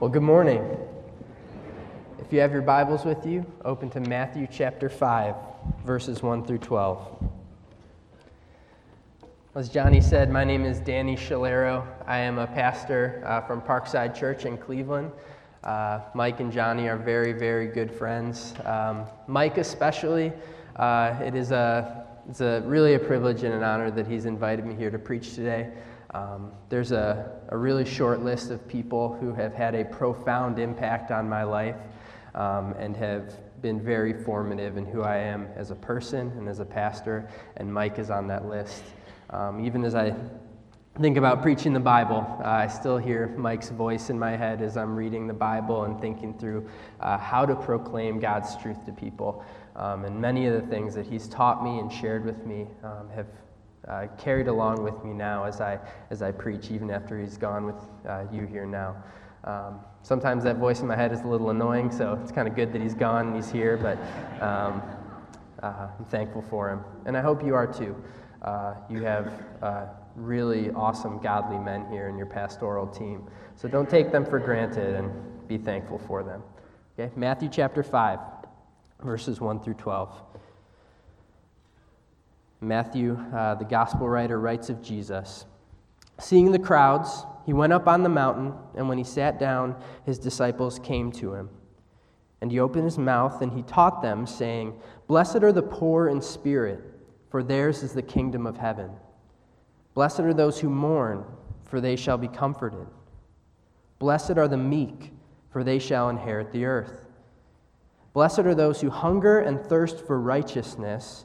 Well, good morning. If you have your Bibles with you, open to Matthew chapter 5, verses 1 through 12. As Johnny said, my name is Danny Shalero. I am a pastor uh, from Parkside Church in Cleveland. Uh, Mike and Johnny are very, very good friends. Um, Mike, especially, uh, it is a, it's a really a privilege and an honor that he's invited me here to preach today. Um, there's a, a really short list of people who have had a profound impact on my life um, and have been very formative in who I am as a person and as a pastor, and Mike is on that list. Um, even as I think about preaching the Bible, uh, I still hear Mike's voice in my head as I'm reading the Bible and thinking through uh, how to proclaim God's truth to people. Um, and many of the things that he's taught me and shared with me um, have uh, carried along with me now as I, as I preach, even after he's gone with uh, you here now. Um, sometimes that voice in my head is a little annoying, so it's kind of good that he's gone and he's here, but um, uh, I'm thankful for him. And I hope you are too. Uh, you have uh, really awesome, godly men here in your pastoral team. So don't take them for granted and be thankful for them. Okay? Matthew chapter 5, verses 1 through 12. Matthew, uh, the gospel writer, writes of Jesus Seeing the crowds, he went up on the mountain, and when he sat down, his disciples came to him. And he opened his mouth, and he taught them, saying, Blessed are the poor in spirit, for theirs is the kingdom of heaven. Blessed are those who mourn, for they shall be comforted. Blessed are the meek, for they shall inherit the earth. Blessed are those who hunger and thirst for righteousness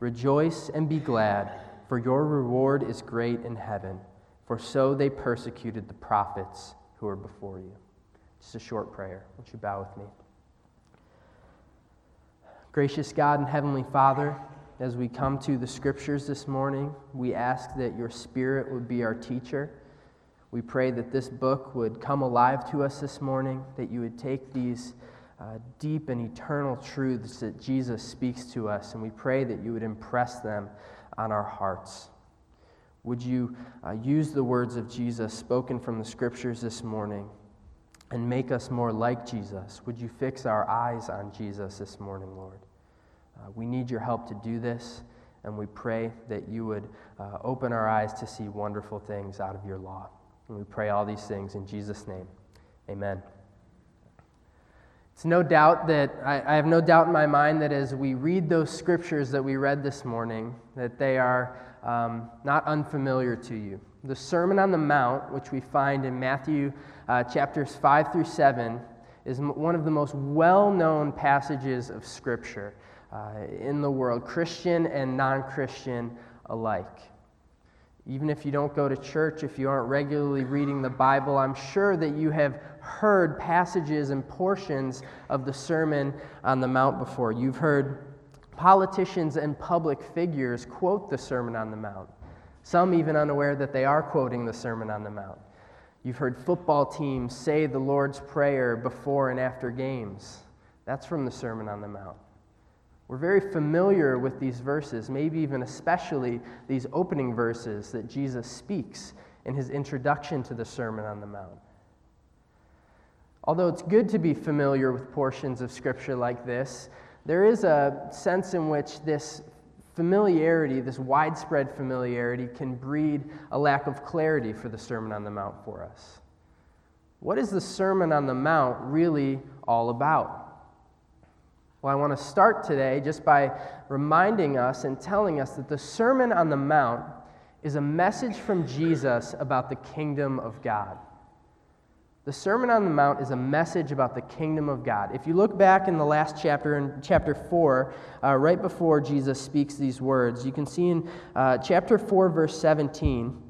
Rejoice and be glad, for your reward is great in heaven, for so they persecuted the prophets who were before you. Just a short prayer. Won't you bow with me? Gracious God and Heavenly Father, as we come to the scriptures this morning, we ask that your Spirit would be our teacher. We pray that this book would come alive to us this morning, that you would take these uh, deep and eternal truths that Jesus speaks to us, and we pray that you would impress them on our hearts. Would you uh, use the words of Jesus spoken from the scriptures this morning and make us more like Jesus? Would you fix our eyes on Jesus this morning, Lord? Uh, we need your help to do this, and we pray that you would uh, open our eyes to see wonderful things out of your law. And we pray all these things in Jesus' name. Amen. It's no doubt that, I, I, have no doubt in my mind that as we read those scriptures that we read this morning, that they are um, not unfamiliar to you. The Sermon on the Mount, which we find in Matthew uh, chapters 5 through 7, is one of the most well known passages of Scripture uh, in the world, Christian and non Christian alike. Even if you don't go to church, if you aren't regularly reading the Bible, I'm sure that you have heard passages and portions of the Sermon on the Mount before. You've heard politicians and public figures quote the Sermon on the Mount, some even unaware that they are quoting the Sermon on the Mount. You've heard football teams say the Lord's Prayer before and after games. That's from the Sermon on the Mount. We're very familiar with these verses, maybe even especially these opening verses that Jesus speaks in his introduction to the Sermon on the Mount. Although it's good to be familiar with portions of Scripture like this, there is a sense in which this familiarity, this widespread familiarity, can breed a lack of clarity for the Sermon on the Mount for us. What is the Sermon on the Mount really all about? Well, I want to start today just by reminding us and telling us that the Sermon on the Mount is a message from Jesus about the kingdom of God. The Sermon on the Mount is a message about the kingdom of God. If you look back in the last chapter, in chapter 4, uh, right before Jesus speaks these words, you can see in uh, chapter 4, verse 17,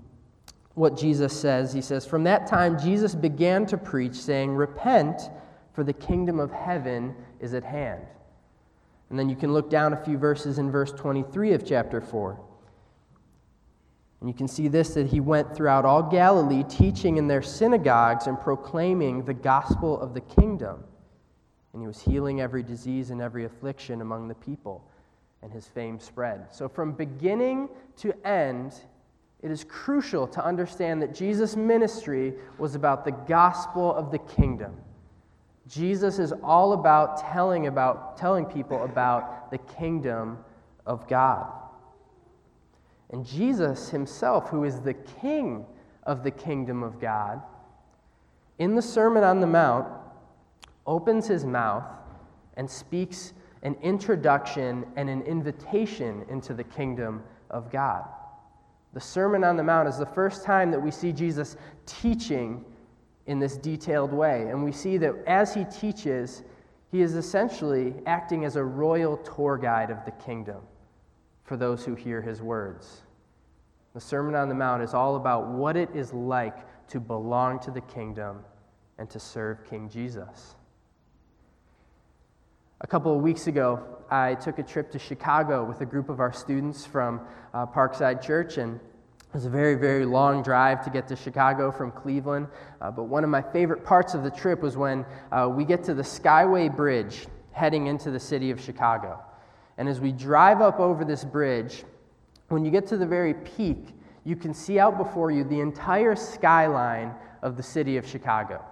what Jesus says. He says, From that time, Jesus began to preach, saying, Repent, for the kingdom of heaven is at hand. And then you can look down a few verses in verse 23 of chapter 4. And you can see this that he went throughout all Galilee, teaching in their synagogues and proclaiming the gospel of the kingdom. And he was healing every disease and every affliction among the people, and his fame spread. So, from beginning to end, it is crucial to understand that Jesus' ministry was about the gospel of the kingdom. Jesus is all about telling about telling people about the kingdom of God. And Jesus himself, who is the king of the kingdom of God, in the Sermon on the Mount, opens his mouth and speaks an introduction and an invitation into the kingdom of God. The Sermon on the Mount is the first time that we see Jesus teaching in this detailed way. And we see that as he teaches, he is essentially acting as a royal tour guide of the kingdom for those who hear his words. The Sermon on the Mount is all about what it is like to belong to the kingdom and to serve King Jesus. A couple of weeks ago, I took a trip to Chicago with a group of our students from uh, Parkside Church, and it was a very, very long drive to get to Chicago from Cleveland. Uh, but one of my favorite parts of the trip was when uh, we get to the Skyway Bridge heading into the city of Chicago. And as we drive up over this bridge, when you get to the very peak, you can see out before you the entire skyline of the city of Chicago.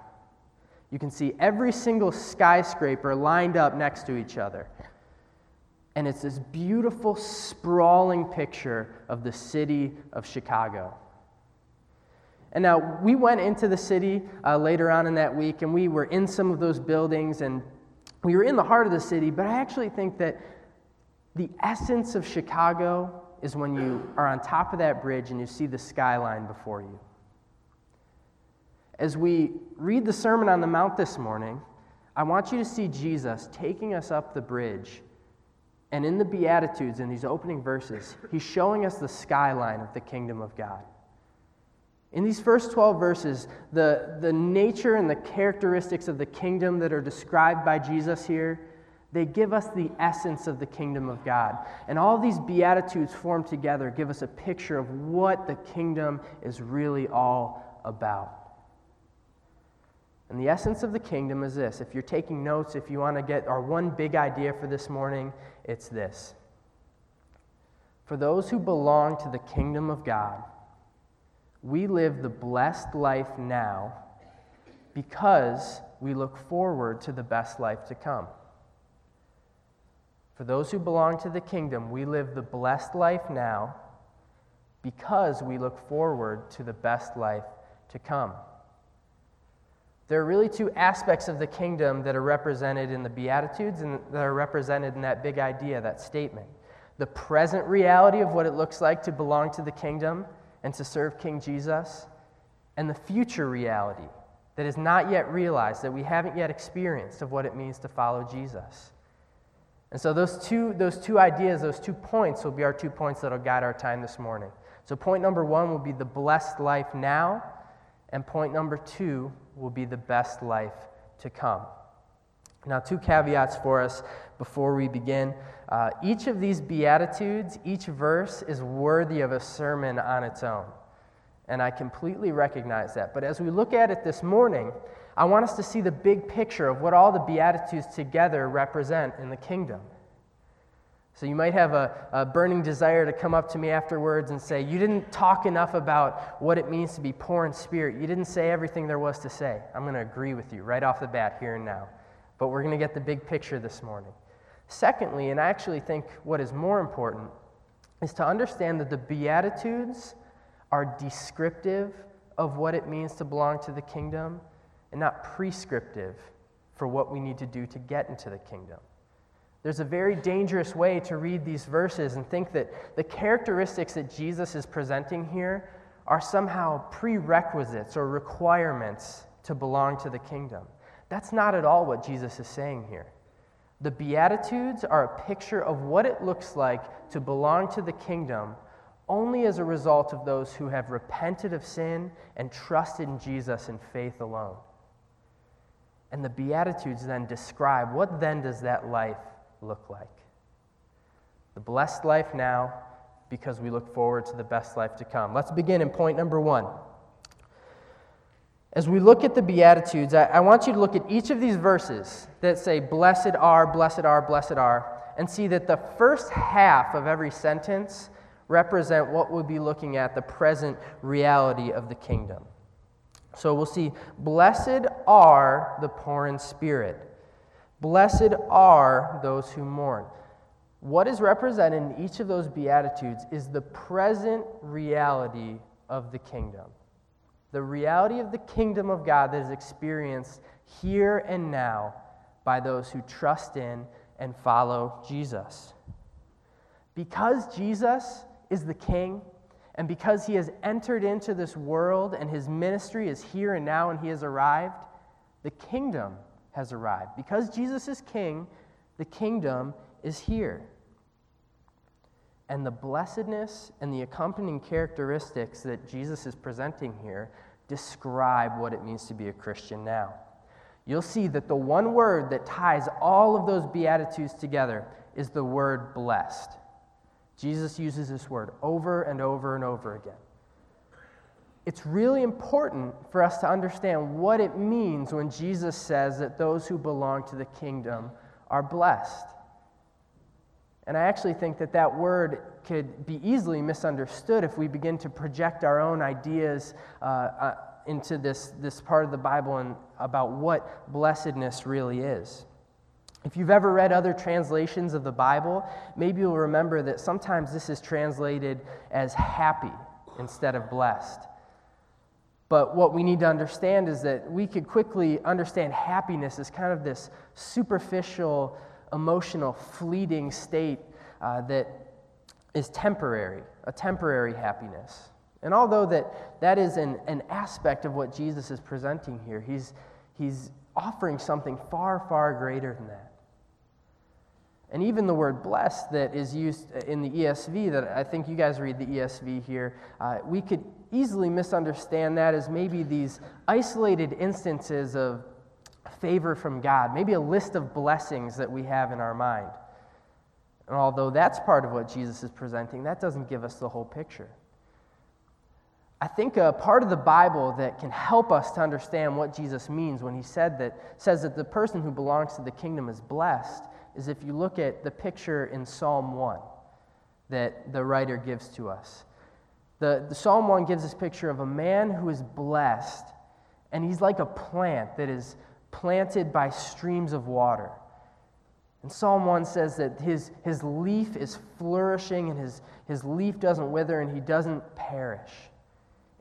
You can see every single skyscraper lined up next to each other. And it's this beautiful, sprawling picture of the city of Chicago. And now, we went into the city uh, later on in that week, and we were in some of those buildings, and we were in the heart of the city, but I actually think that the essence of Chicago is when you are on top of that bridge and you see the skyline before you. As we read the Sermon on the Mount this morning, I want you to see Jesus taking us up the bridge. And in the Beatitudes, in these opening verses, he's showing us the skyline of the kingdom of God. In these first 12 verses, the, the nature and the characteristics of the kingdom that are described by Jesus here they give us the essence of the kingdom of God. And all these Beatitudes formed together give us a picture of what the kingdom is really all about. And the essence of the kingdom is this. If you're taking notes, if you want to get our one big idea for this morning, it's this. For those who belong to the kingdom of God, we live the blessed life now because we look forward to the best life to come. For those who belong to the kingdom, we live the blessed life now because we look forward to the best life to come. There are really two aspects of the kingdom that are represented in the Beatitudes and that are represented in that big idea, that statement. The present reality of what it looks like to belong to the kingdom and to serve King Jesus, and the future reality that is not yet realized, that we haven't yet experienced of what it means to follow Jesus. And so those two, those two ideas, those two points will be our two points that will guide our time this morning. So point number one will be the blessed life now, and point number two will be the best life to come. Now, two caveats for us before we begin. Uh, each of these Beatitudes, each verse is worthy of a sermon on its own. And I completely recognize that. But as we look at it this morning, I want us to see the big picture of what all the Beatitudes together represent in the kingdom. So you might have a, a, burning desire to come up to me afterwards and say, You didn't talk enough about what it means to be poor in spirit. You didn't say everything there was to say. I'm going to agree with you right off the bat here and now. But we're going to get the big picture this morning. Secondly, and I actually think what is more important, is to understand that the Beatitudes are descriptive of what it means to belong to the kingdom and not prescriptive for what we need to do to get into the kingdom. There's a very dangerous way to read these verses and think that the characteristics that Jesus is presenting here are somehow prerequisites or requirements to belong to the kingdom. That's not at all what Jesus is saying here. The Beatitudes are a picture of what it looks like to belong to the kingdom only as a result of those who have repented of sin and trusted in Jesus in faith alone. And the Beatitudes then describe what then does that life look like? The blessed life now, because we look forward to the best life to come. Let's begin in point number one. As we look at the Beatitudes, I, I, want you to look at each of these verses that say, Blessed are, blessed are, blessed are, and see that the first half of every sentence represent what we'll be looking at the present reality of the kingdom. So we'll see, Blessed are the poor in spirit, blessed are those who mourn. What is represented in each of those Beatitudes is the present reality of the kingdom. The reality of the kingdom of God that is experienced here and now by those who trust in and follow Jesus. Because Jesus is the king, and because he has entered into this world and his ministry is here and now and he has arrived, the kingdom has arrived. Because Jesus is king, the kingdom is here. And the blessedness and the accompanying characteristics that Jesus is presenting here describe what it means to be a Christian now. You'll see that the one word that ties all of those Beatitudes together is the word blessed. Jesus uses this word over and over and over again. It's really important for us to understand what it means when Jesus says that those who belong to the kingdom are blessed. And I actually think that that word could be easily misunderstood if we begin to project our own ideas uh, uh, into this, this part of the Bible and about what blessedness really is. If you've ever read other translations of the Bible, maybe you'll remember that sometimes this is translated as happy instead of blessed. But what we need to understand is that we could quickly understand happiness as kind of this superficial, emotional, fleeting state uh, that is temporary, a temporary happiness. And although that, that is an, an aspect of what Jesus is presenting here, he's, he's offering something far, far greater than that. And even the word blessed that is used in the ESV, that I think you guys read the ESV here, uh, we could easily misunderstand that as maybe these isolated instances of favor from God, maybe a list of blessings that we have in our mind. And although that's part of what Jesus is presenting, that doesn't give us the whole picture. I think a part of the Bible that can help us to understand what Jesus means when he said that, says that the person who belongs to the kingdom is blessed is if you look at the picture in Psalm 1 that the writer gives to us. The, the Psalm 1 gives this picture of a man who is blessed, and he's like a plant that is planted by streams of water. And Psalm 1 says that his, his leaf is flourishing and his, his leaf doesn't wither and he doesn't perish.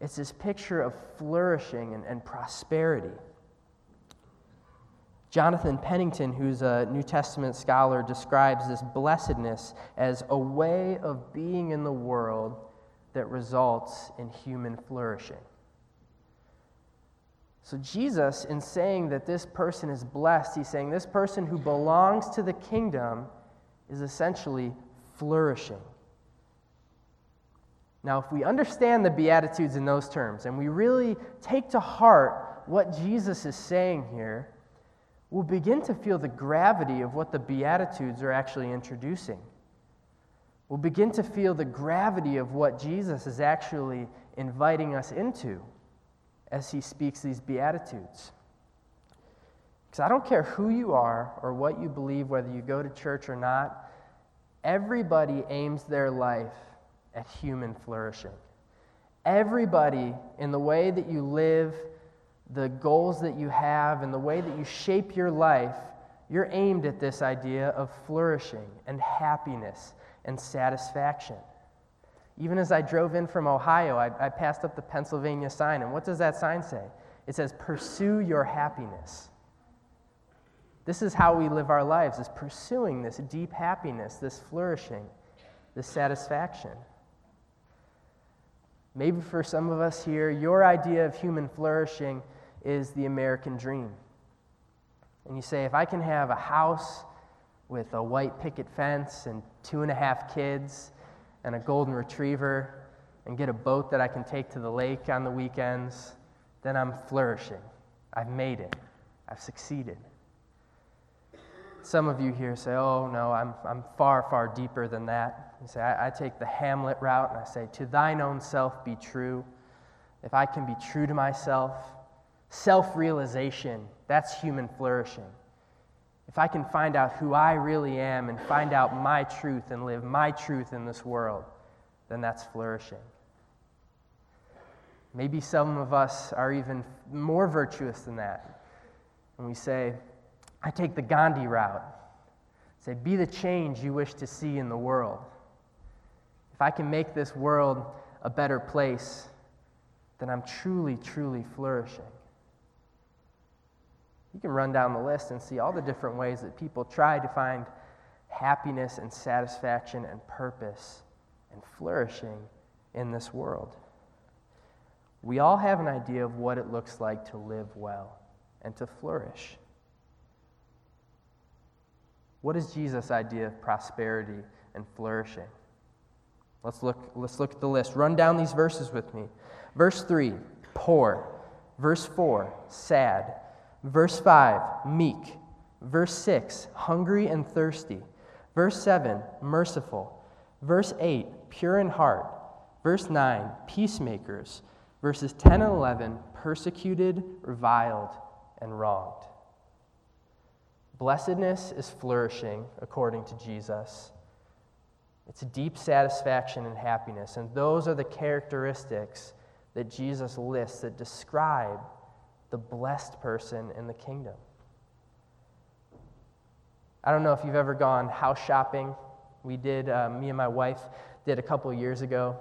It's this picture of flourishing and, and prosperity. Jonathan Pennington, who's a New Testament scholar, describes this blessedness as a way of being in the world that results in human flourishing. So, Jesus, in saying that this person is blessed, he's saying this person who belongs to the kingdom is essentially flourishing. Now, if we understand the Beatitudes in those terms and we really take to heart what Jesus is saying here, we'll begin to feel the gravity of what the Beatitudes are actually introducing. We'll begin to feel the gravity of what Jesus is actually inviting us into as he speaks these Beatitudes. Because I don't care who you are or what you believe, whether you go to church or not, everybody aims their life at human flourishing. Everybody, in the way that you live, the goals that you have, and the way that you shape your life, you're aimed at this idea of flourishing and happiness and satisfaction. Even as I drove in from Ohio, I, I, passed up the Pennsylvania sign, and what does that sign say? It says, Pursue your happiness. This is how we live our lives, is pursuing this deep happiness, this flourishing, this satisfaction. Maybe for some of us here, your idea of human flourishing is the American dream. And you say, if I can have a house with a white picket fence and two and a half kids, and a golden retriever and get a boat that I can take to the lake on the weekends, then I'm flourishing. I've made it. I've succeeded. Some of you here say, oh, no, I'm, I'm far, far deeper than that. You say, I, I take the Hamlet route and I say, to thine own self be true. If I can be true to myself, self realization, that's human flourishing. If I can find out who I really am and find out my truth and live my truth in this world, then that's flourishing. Maybe some of us are even more virtuous than that. And we say, I take the Gandhi route. Say, be the change you wish to see in the world. If I can make this world a better place, then I'm truly, truly flourishing. You can run down the list and see all the different ways that people try to find happiness and satisfaction and purpose and flourishing in this world. We all have an idea of what it looks like to live well and to flourish. What is Jesus' idea of prosperity and flourishing? Let's look, let's look at the list. Run down these verses with me. Verse 3, poor. Verse 4, sad. Verse 5, meek. Verse 6, hungry and thirsty. Verse 7, merciful. Verse 8, pure in heart. Verse 9, peacemakers verses 10 and 11 persecuted, reviled, and wronged. Blessedness is flourishing according to Jesus. It's a deep satisfaction and happiness, and those are the characteristics that Jesus lists that describe the blessed person in the kingdom. I don't know if you've ever gone house shopping. We did, uh, me and my wife did a couple years ago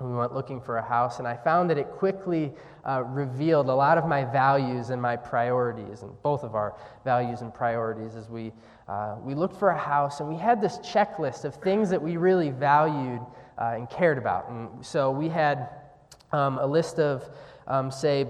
we went looking for a house, and I found that it quickly uh, revealed a lot of my values and my priorities, and both of our values and priorities as we, uh, we looked for a house, and we had this checklist of things that we really valued uh, and cared about. And so we had um, a list of, um, say,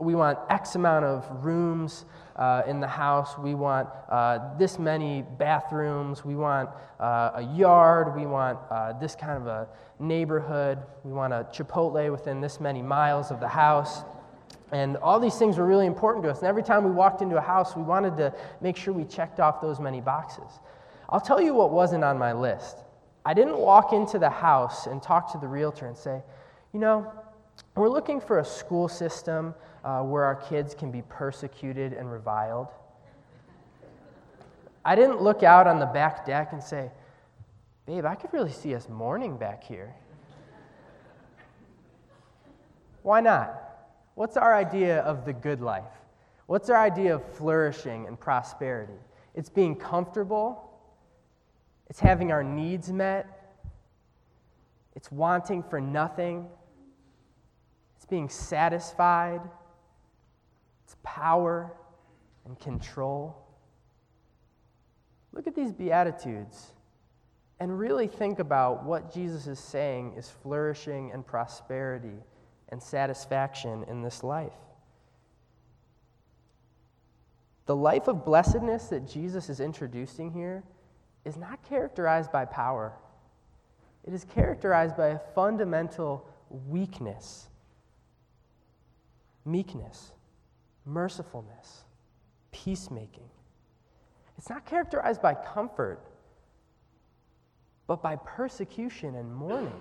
we want X amount of rooms uh, in the house. We want uh, this many bathrooms. We want uh, a yard. We want uh, this kind of a neighborhood. We want a Chipotle within this many miles of the house. And all these things were really important to us. And every time we walked into a house, we wanted to make sure we checked off those many boxes. I'll tell you what wasn't on my list. I didn't walk into the house and talk to the realtor and say, you know, we're looking for a school system uh, where our kids can be persecuted and reviled. I didn't look out on the back deck and say, Babe, I could really see us mourning back here. Why not? What's our idea of the good life? What's our idea of flourishing and prosperity? It's being comfortable, it's having our needs met, it's wanting for nothing, it's being satisfied it's power and control. Look at these Beatitudes and really think about what Jesus is saying is flourishing and prosperity and satisfaction in this life. The life of blessedness that Jesus is introducing here is not characterized by power. It is characterized by a fundamental weakness, meekness mercifulness, peacemaking. It's not characterized by comfort, but by persecution and mourning.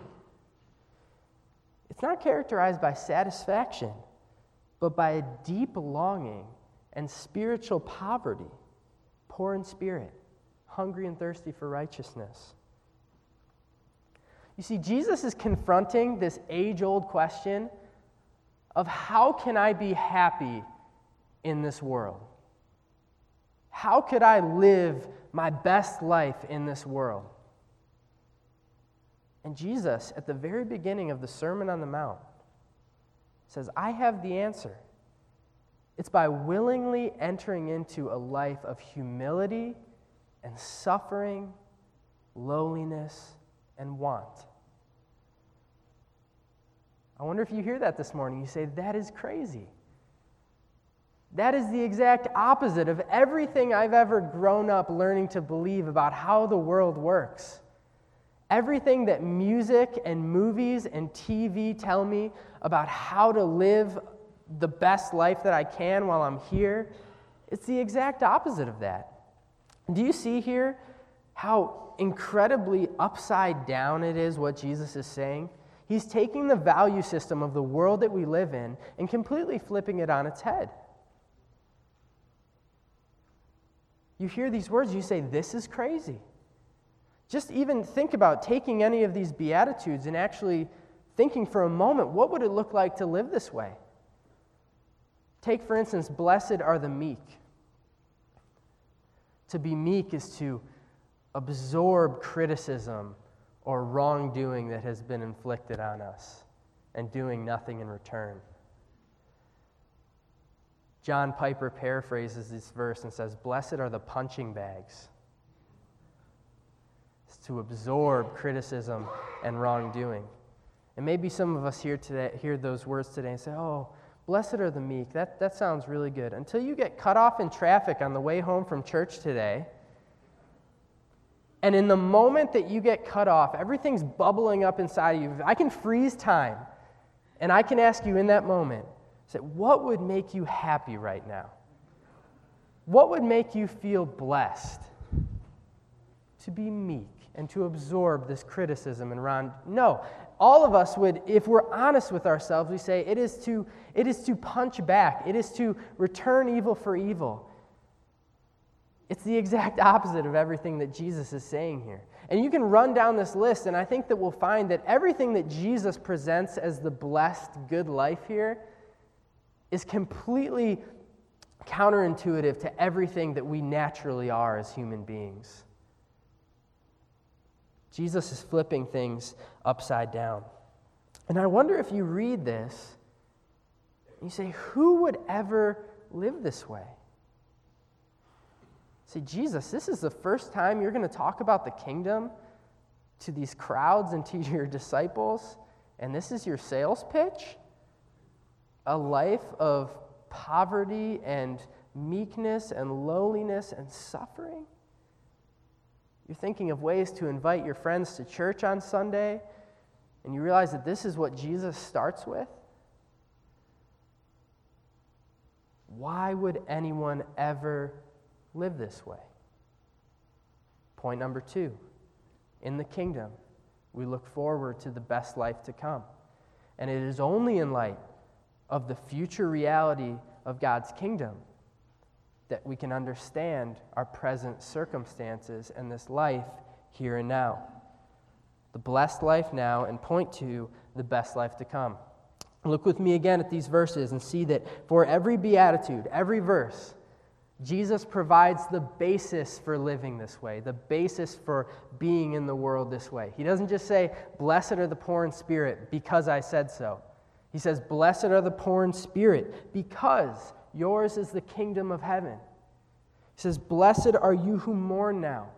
It's not characterized by satisfaction, but by a deep longing and spiritual poverty, poor in spirit, hungry and thirsty for righteousness. You see, Jesus is confronting this age old question of how can I be happy in this world? How could I live my best life in this world? And Jesus, at the very beginning of the Sermon on the Mount, says, I have the answer. It's by willingly entering into a life of humility and suffering, lowliness, and want. I wonder if you hear that this morning. You say, That is crazy. That is the exact opposite of everything I've ever grown up learning to believe about how the world works. Everything that music and movies and TV tell me about how to live the best life that I can while I'm here, it's the exact opposite of that. Do you see here how incredibly upside down it is what Jesus is saying? He's taking the value system of the world that we live in and completely flipping it on its head. You hear these words, you say, This is crazy. Just even think about taking any of these Beatitudes and actually thinking for a moment, what would it look like to live this way? Take, for instance, blessed are the meek. To be meek is to absorb criticism or wrongdoing that has been inflicted on us and doing nothing in return. John Piper paraphrases this verse and says, Blessed are the punching bags. It's to absorb criticism and wrongdoing. And maybe some of us here today hear those words today and say, Oh, blessed are the meek. That, that sounds really good. Until you get cut off in traffic on the way home from church today, and in the moment that you get cut off, everything's bubbling up inside of you. I can freeze time, and I can ask you in that moment, Say, what would make you happy right now? What would make you feel blessed? To be meek and to absorb this criticism and Ron. No, all of us would, if we're honest with ourselves, we say it is to, it is to punch back, it is to return evil for evil. It's the exact opposite of everything that Jesus is saying here. And you can run down this list, and I think that we'll find that everything that Jesus presents as the blessed, good life here is completely counterintuitive to everything that we naturally are as human beings. Jesus is flipping things upside down. And I wonder if you read this, you say, who would ever live this way? Say, Jesus, this is the first time you're going to talk about the kingdom to these crowds and to your disciples, and this is your sales pitch? a life of poverty and meekness and lowliness and suffering? You're thinking of ways to invite your friends to church on Sunday, and you realize that this is what Jesus starts with? Why would anyone ever live this way? Point number two in the kingdom, we look forward to the best life to come. And it is only in light of the future reality of God's kingdom that we can understand our present circumstances and this life here and now. The blessed life now, and point to the best life to come. Look with me again at these verses and see that for every beatitude, every verse, Jesus provides the basis for living this way, the basis for being in the world this way. He doesn't just say, Blessed are the poor in spirit because I said so. He says, Blessed are the poor in spirit, because yours is the kingdom of heaven. He says, Blessed are you who mourn now,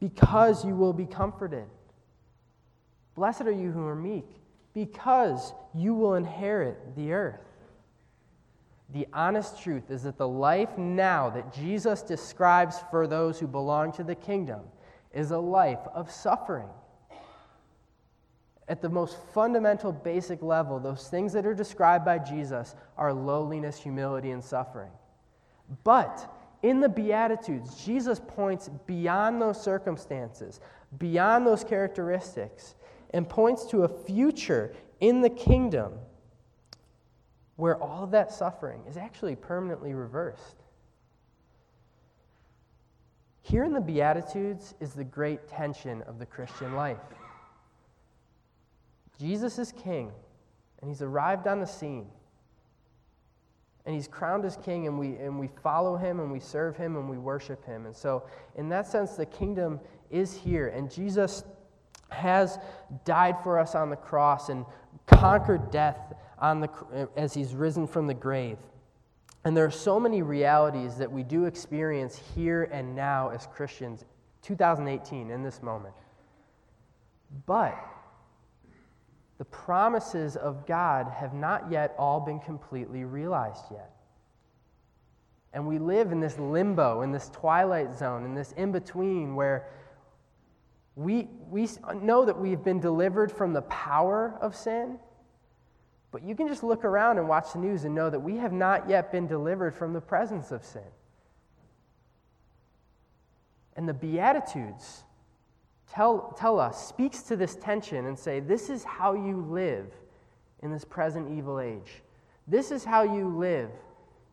because you will be comforted. Blessed are you who are meek, because you will inherit the earth. The honest truth is that the life now that Jesus describes for those who belong to the kingdom is a life of suffering at the most fundamental, basic level, those things that are described by Jesus are lowliness, humility, and suffering. But in the Beatitudes, Jesus points beyond those circumstances, beyond those characteristics, and points to a future in the kingdom where all of that suffering is actually permanently reversed. Here in the Beatitudes is the great tension of the Christian life. Jesus is king, and he's arrived on the scene. And he's crowned as king, and we, and we follow him, and we serve him, and we worship him. And so, in that sense, the kingdom is here. And Jesus has died for us on the cross and conquered death on the, uh, as he's risen from the grave. And there are so many realities that we do experience here and now as Christians, 2018, in this moment. But the promises of God have not yet all been completely realized yet. And we live in this limbo, in this twilight zone, in this in between where We, we know that we've been delivered from the power of sin, but you can just look around and watch the news and know that we have not yet been delivered from the presence of sin. And the Beatitudes tell, tell us, speaks to this tension and say, this is how you live in this present evil age. This is how you live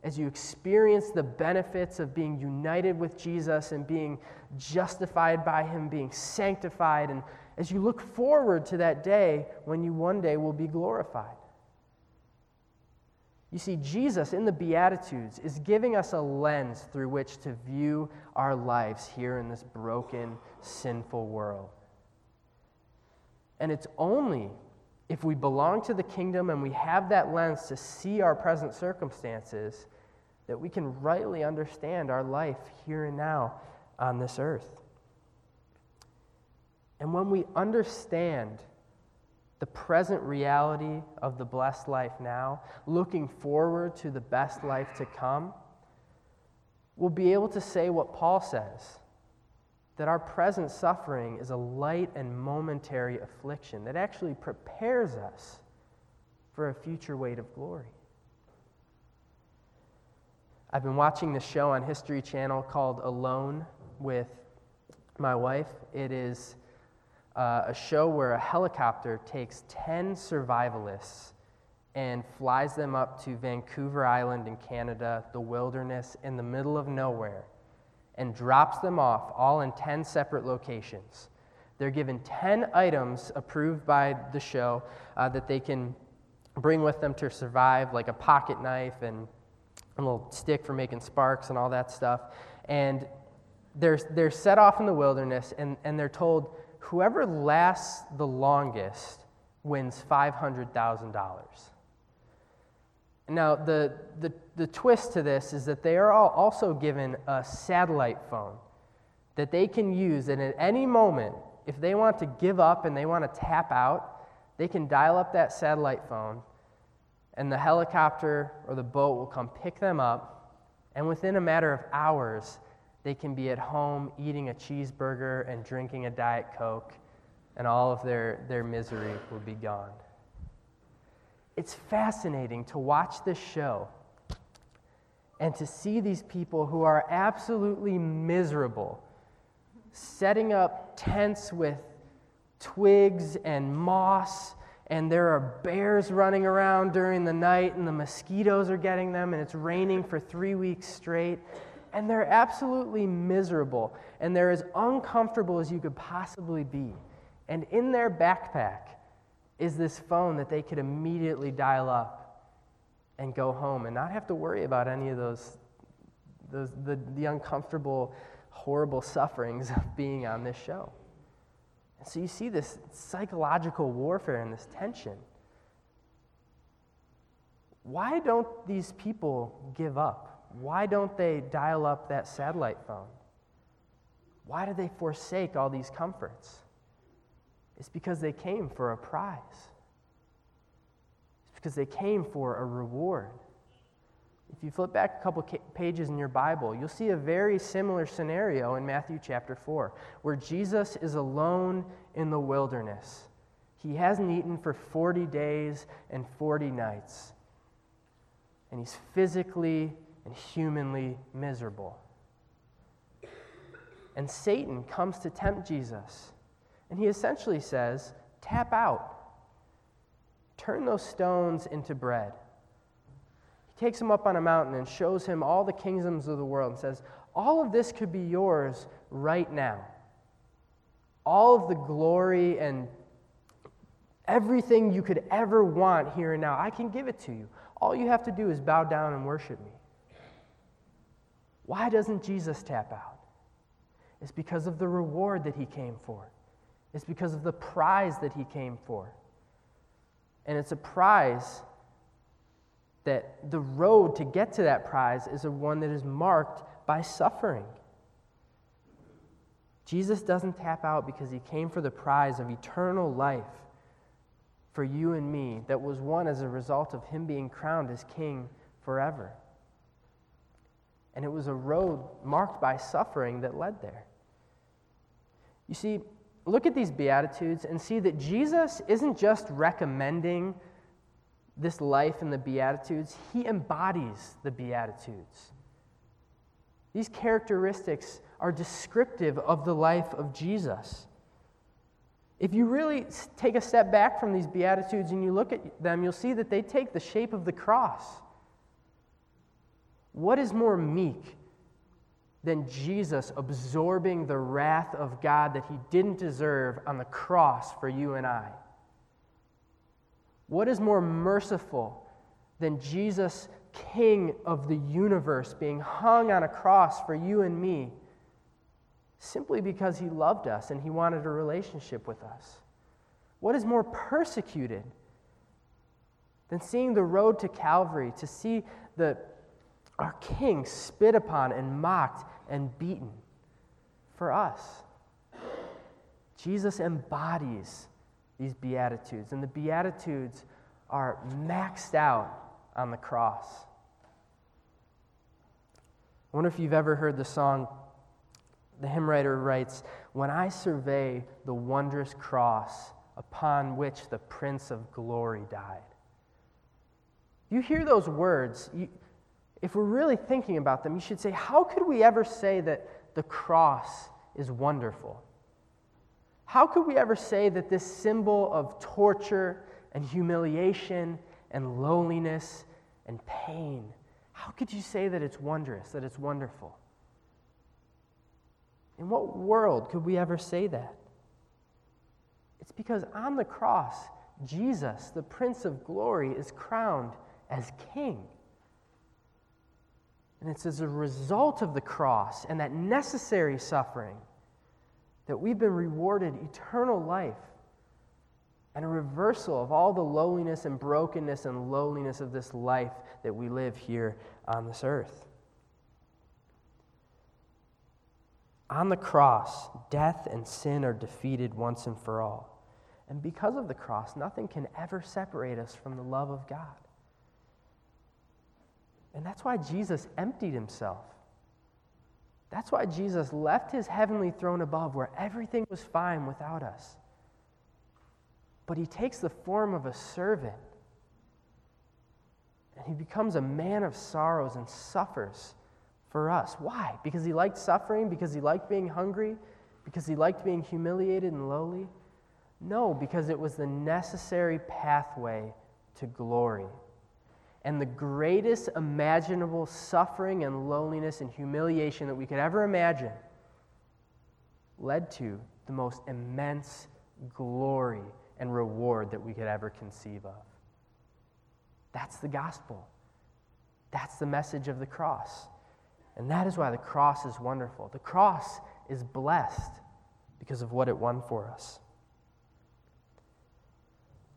as you experience the benefits of being united with Jesus and being justified by Him, being sanctified, and as you look forward to that day when you one day will be glorified. You see, Jesus in the Beatitudes is giving us a lens through which to view our lives here in this broken, sinful world. And it's only if we belong to the kingdom and we have that lens to see our present circumstances that we can rightly understand our life here and now on this earth. And when we understand the present reality of the blessed life now, looking forward to the best life to come, we'll be able to say what Paul says that our present suffering is a light and momentary affliction that actually prepares us for a future weight of glory. I've been watching this show on History Channel called Alone with my wife. It is uh, a show where a helicopter takes 10 survivalists and flies them up to Vancouver Island in Canada, the wilderness in the middle of nowhere, and drops them off all in 10 separate locations. They're given 10 items approved by the show uh, that they can bring with them to survive, like a pocket knife and a little stick for making sparks and all that stuff. And they're, they're set off in the wilderness, and, and they're told, whoever lasts the longest wins $500,000. Now, the, the, the twist to this is that they are all also given a satellite phone that they can use, and at any moment, if they want to give up and they want to tap out, they can dial up that satellite phone, and the helicopter or the boat will come pick them up, and within a matter of hours, they can be at home eating a cheeseburger and drinking a Diet Coke, and all of their, their misery will be gone. It's fascinating to watch this show and to see these people who are absolutely miserable setting up tents with twigs and moss and there are bears running around during the night, and the mosquitoes are getting them, and it's raining for three weeks straight and they're absolutely miserable, and they're as uncomfortable as you could possibly be. And in their backpack is this phone that they could immediately dial up and go home and not have to worry about any of those, those the, the uncomfortable, horrible sufferings of being on this show. And so you see this psychological warfare and this tension. Why don't these people give up? Why don't they dial up that satellite phone? Why do they forsake all these comforts? It's because they came for a prize. It's because they came for a reward. If you flip back a couple pages in your Bible, you'll see a very similar scenario in Matthew chapter 4, where Jesus is alone in the wilderness. He hasn't eaten for 40 days and 40 nights. And he's physically and humanly miserable. And Satan comes to tempt Jesus, and he essentially says, Tap out. Turn those stones into bread. He takes him up on a mountain and shows him all the kingdoms of the world and says, All of this could be yours right now. All of the glory and everything you could ever want here and now, I can give it to you. All you have to do is bow down and worship me. Why doesn't Jesus tap out? It's because of the reward that he came for, it's because of the prize that he came for. And it's a prize that the road to get to that prize is a one that is marked by suffering. Jesus doesn't tap out because he came for the prize of eternal life for you and me that was won as a result of him being crowned as king forever. And it was a road marked by suffering that led there. You see, look at these Beatitudes and see that Jesus isn't just recommending this life in the Beatitudes, he embodies the Beatitudes. These characteristics are descriptive of the life of Jesus. If you really take a step back from these Beatitudes and you look at them, you'll see that they take the shape of the cross. What is more meek than Jesus absorbing the wrath of God that he didn't deserve on the cross for you and I? What is more merciful than Jesus, King of the universe, being hung on a cross for you and me simply because he loved us and he wanted a relationship with us? What is more persecuted than seeing the road to Calvary, to see the, our King spit upon and mocked and beaten for us? Jesus embodies these Beatitudes, and the Beatitudes are maxed out on the cross. I wonder if you've ever heard the song the hymn writer writes, When I survey the wondrous cross upon which the Prince of Glory died. You hear those words, if we're really thinking about them, you should say, How could we ever say that the cross is wonderful? How could we ever say that this symbol of torture and humiliation and loneliness and pain, how could you say that it's wondrous, that it's wonderful? In what world could we ever say that? It's because on the cross, Jesus, the Prince of Glory, is crowned as King. And it's as a result of the cross and that necessary suffering that we've been rewarded eternal life and a reversal of all the lowliness and brokenness and lowliness of this life that we live here on this earth. On the cross, death and sin are defeated once and for all. And because of the cross, nothing can ever separate us from the love of God. And that's why Jesus emptied himself. That's why Jesus left his heavenly throne above where everything was fine without us. But he takes the form of a servant. And he becomes a man of sorrows and suffers for us. Why? Because he liked suffering? Because he liked being hungry? Because he liked being humiliated and lowly? No, because it was the necessary pathway to glory. And the greatest imaginable suffering and loneliness and humiliation that we could ever imagine led to the most immense glory and reward that we could ever conceive of. That's the gospel. That's the message of the cross. And that is why the cross is wonderful. The cross is blessed because of what it won for us.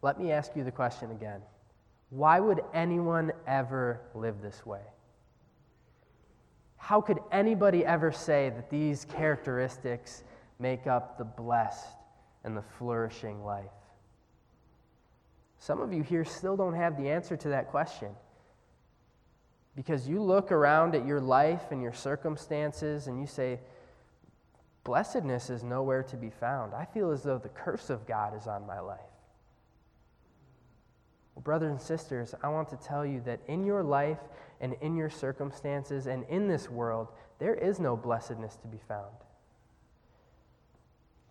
Let me ask you the question again Why would anyone ever live this way? How could anybody ever say that these characteristics make up the blessed and the flourishing life? Some of you here still don't have the answer to that question. Because you look around at your life and your circumstances and you say, blessedness is nowhere to be found. I feel as though the curse of God is on my life. Well, brothers and sisters, I want to tell you that in your life and in your circumstances and in this world, there is no blessedness to be found.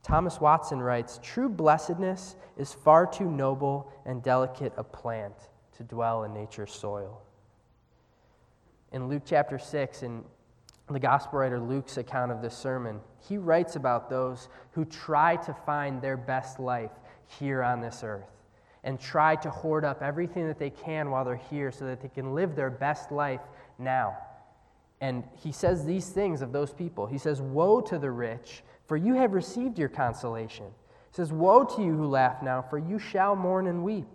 Thomas Watson writes True blessedness is far too noble and delicate a plant to dwell in nature's soil in Luke chapter 6, in the gospel writer Luke's account of this sermon, he writes about those who try to find their best life here on this earth and try to hoard up everything that they can while they're here so that they can live their best life now. And he says these things of those people. He says, Woe to the rich, for you have received your consolation. He says, Woe to you who laugh now, for you shall mourn and weep.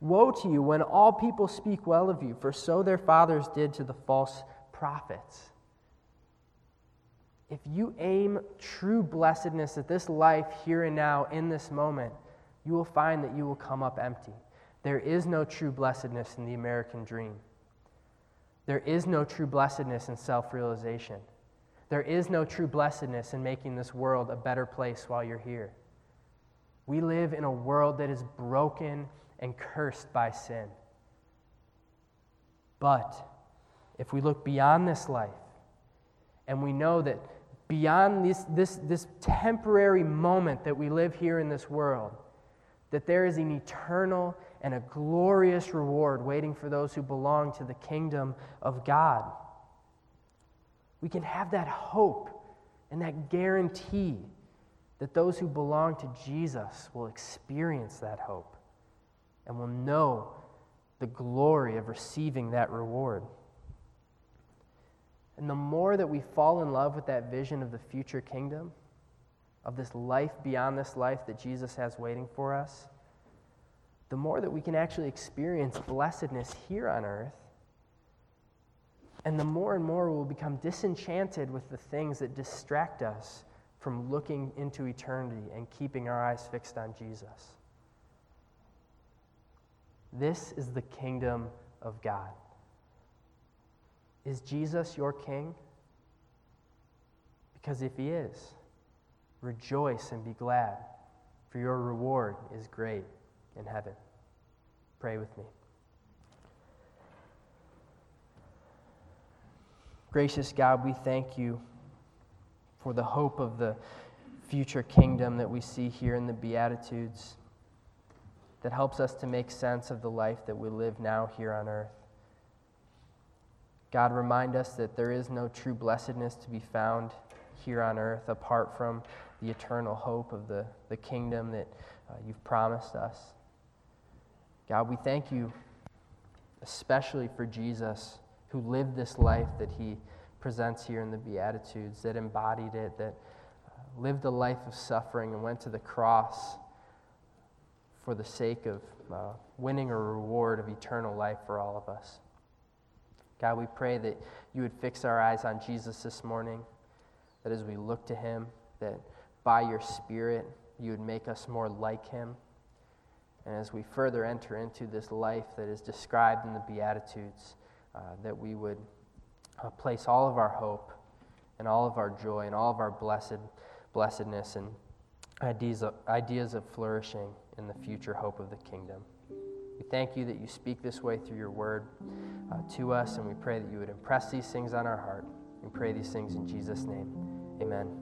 Woe to you when all people speak well of you, for so their fathers did to the false prophets. If you aim true blessedness at this life here and now in this moment, you will find that you will come up empty. There is no true blessedness in the American dream. There is no true blessedness in self realization. There is no true blessedness in making this world a better place while you're here. We live in a world that is broken and cursed by sin. But if we look beyond this life and we know that beyond this, this, this temporary moment that we live here in this world, that there is an eternal and a glorious reward waiting for those who belong to the kingdom of God. We can have that hope and that guarantee that those who belong to Jesus will experience that hope and will know the glory of receiving that reward. And the more that we fall in love with that vision of the future kingdom, of this life beyond this life that Jesus has waiting for us, the more that we can actually experience blessedness here on earth. And the more and more we'll become disenchanted with the things that distract us from looking into eternity and keeping our eyes fixed on Jesus. This is the kingdom of God. Is Jesus your king? Because if he is, rejoice and be glad, for your reward is great in heaven. Pray with me. Gracious God, we thank you for the hope of the future kingdom that we see here in the Beatitudes that helps us to make sense of the life that we live now here on earth. God, remind us that there is no true blessedness to be found here on earth apart from the eternal hope of the, the kingdom that uh, you've promised us. God, we thank you especially for Jesus, who lived this life that he presents here in the Beatitudes, that embodied it, that uh, lived a life of suffering and went to the cross for the sake of uh, winning a reward of eternal life for all of us. God, we pray that you would fix our eyes on Jesus this morning, that as we look to him, that by your Spirit, you would make us more like him. And as we further enter into this life that is described in the Beatitudes, uh, that we would uh, place all of our hope and all of our joy and all of our blessed blessedness and ideas of, ideas of flourishing in the future hope of the kingdom. We thank you that you speak this way through your word uh, to us, and we pray that you would impress these things on our heart. We pray these things in Jesus' name. Amen.